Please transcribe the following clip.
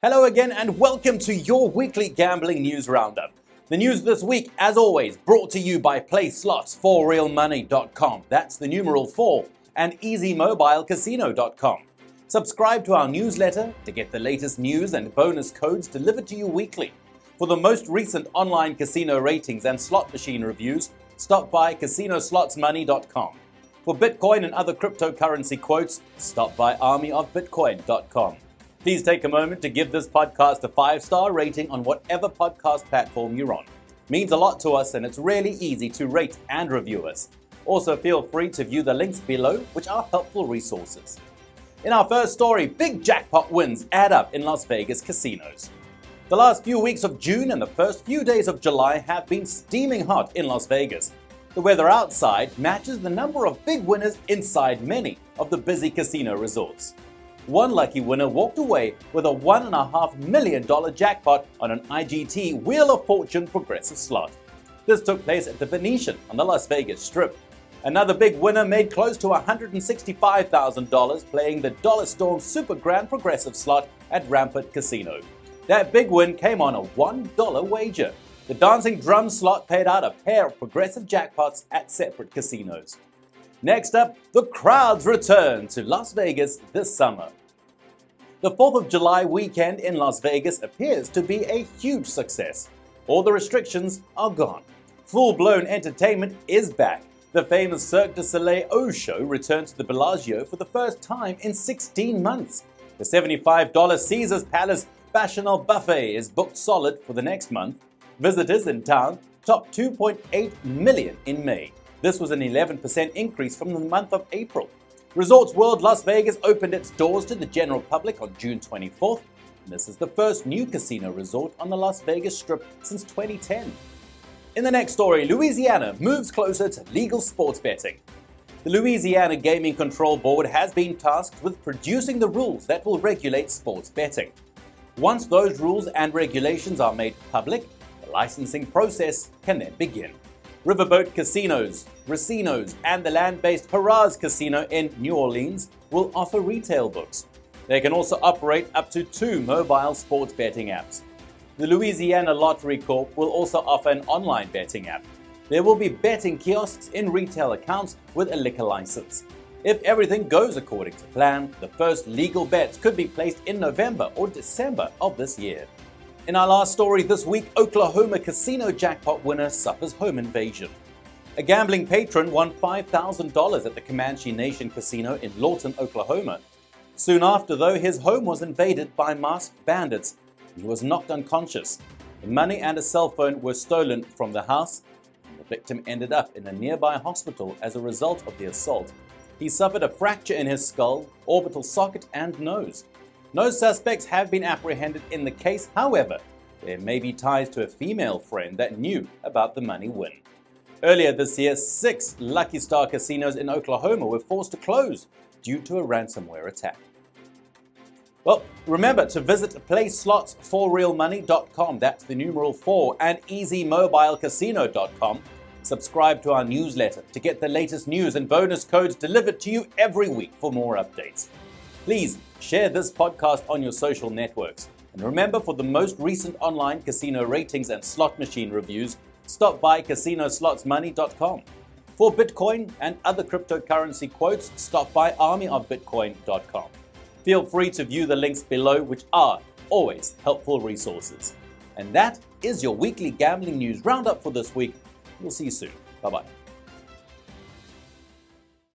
Hello again, and welcome to your weekly gambling news roundup. The news this week, as always, brought to you by PlaySlots4RealMoney.com. That's the numeral 4, and EasyMobileCasino.com. Subscribe to our newsletter to get the latest news and bonus codes delivered to you weekly. For the most recent online casino ratings and slot machine reviews, stop by CasinoSlotsMoney.com. For Bitcoin and other cryptocurrency quotes, stop by ArmyOfBitcoin.com. Please take a moment to give this podcast a five star rating on whatever podcast platform you're on. It means a lot to us and it's really easy to rate and review us. Also, feel free to view the links below, which are helpful resources. In our first story, big jackpot wins add up in Las Vegas casinos. The last few weeks of June and the first few days of July have been steaming hot in Las Vegas. The weather outside matches the number of big winners inside many of the busy casino resorts one lucky winner walked away with a $1.5 million jackpot on an IGT Wheel of Fortune progressive slot. This took place at the Venetian on the Las Vegas Strip. Another big winner made close to $165,000 playing the Dollar Storm Super Grand Progressive slot at Rampart Casino. That big win came on a $1 wager. The Dancing Drum slot paid out a pair of progressive jackpots at separate casinos. Next up, the crowds return to Las Vegas this summer. The 4th of July weekend in Las Vegas appears to be a huge success. All the restrictions are gone. Full blown entertainment is back. The famous Cirque du Soleil O Show returns to the Bellagio for the first time in 16 months. The $75 Caesars Palace Bacchanal Buffet is booked solid for the next month. Visitors in town topped 2.8 million in May. This was an 11% increase from the month of April. Resorts World Las Vegas opened its doors to the general public on June 24th. And this is the first new casino resort on the Las Vegas Strip since 2010. In the next story, Louisiana moves closer to legal sports betting. The Louisiana Gaming Control Board has been tasked with producing the rules that will regulate sports betting. Once those rules and regulations are made public, the licensing process can then begin. Riverboat Casinos, Racinos, and the land based Harrah's Casino in New Orleans will offer retail books. They can also operate up to two mobile sports betting apps. The Louisiana Lottery Corp will also offer an online betting app. There will be betting kiosks in retail accounts with a liquor license. If everything goes according to plan, the first legal bets could be placed in November or December of this year. In our last story this week, Oklahoma casino jackpot winner suffers home invasion. A gambling patron won $5,000 at the Comanche Nation Casino in Lawton, Oklahoma. Soon after, though, his home was invaded by masked bandits. He was knocked unconscious. The money and a cell phone were stolen from the house. The victim ended up in a nearby hospital as a result of the assault. He suffered a fracture in his skull, orbital socket, and nose. No suspects have been apprehended in the case, however, there may be ties to a female friend that knew about the money win. Earlier this year, six Lucky Star casinos in Oklahoma were forced to close due to a ransomware attack. Well, remember to visit playslots4realmoney.com, that's the numeral 4, and easymobilecasino.com. Subscribe to our newsletter to get the latest news and bonus codes delivered to you every week for more updates. Please share this podcast on your social networks. And remember, for the most recent online casino ratings and slot machine reviews, stop by CasinoSlotsMoney.com. For Bitcoin and other cryptocurrency quotes, stop by ArmyOfBitcoin.com. Feel free to view the links below, which are always helpful resources. And that is your weekly gambling news roundup for this week. We'll see you soon. Bye bye.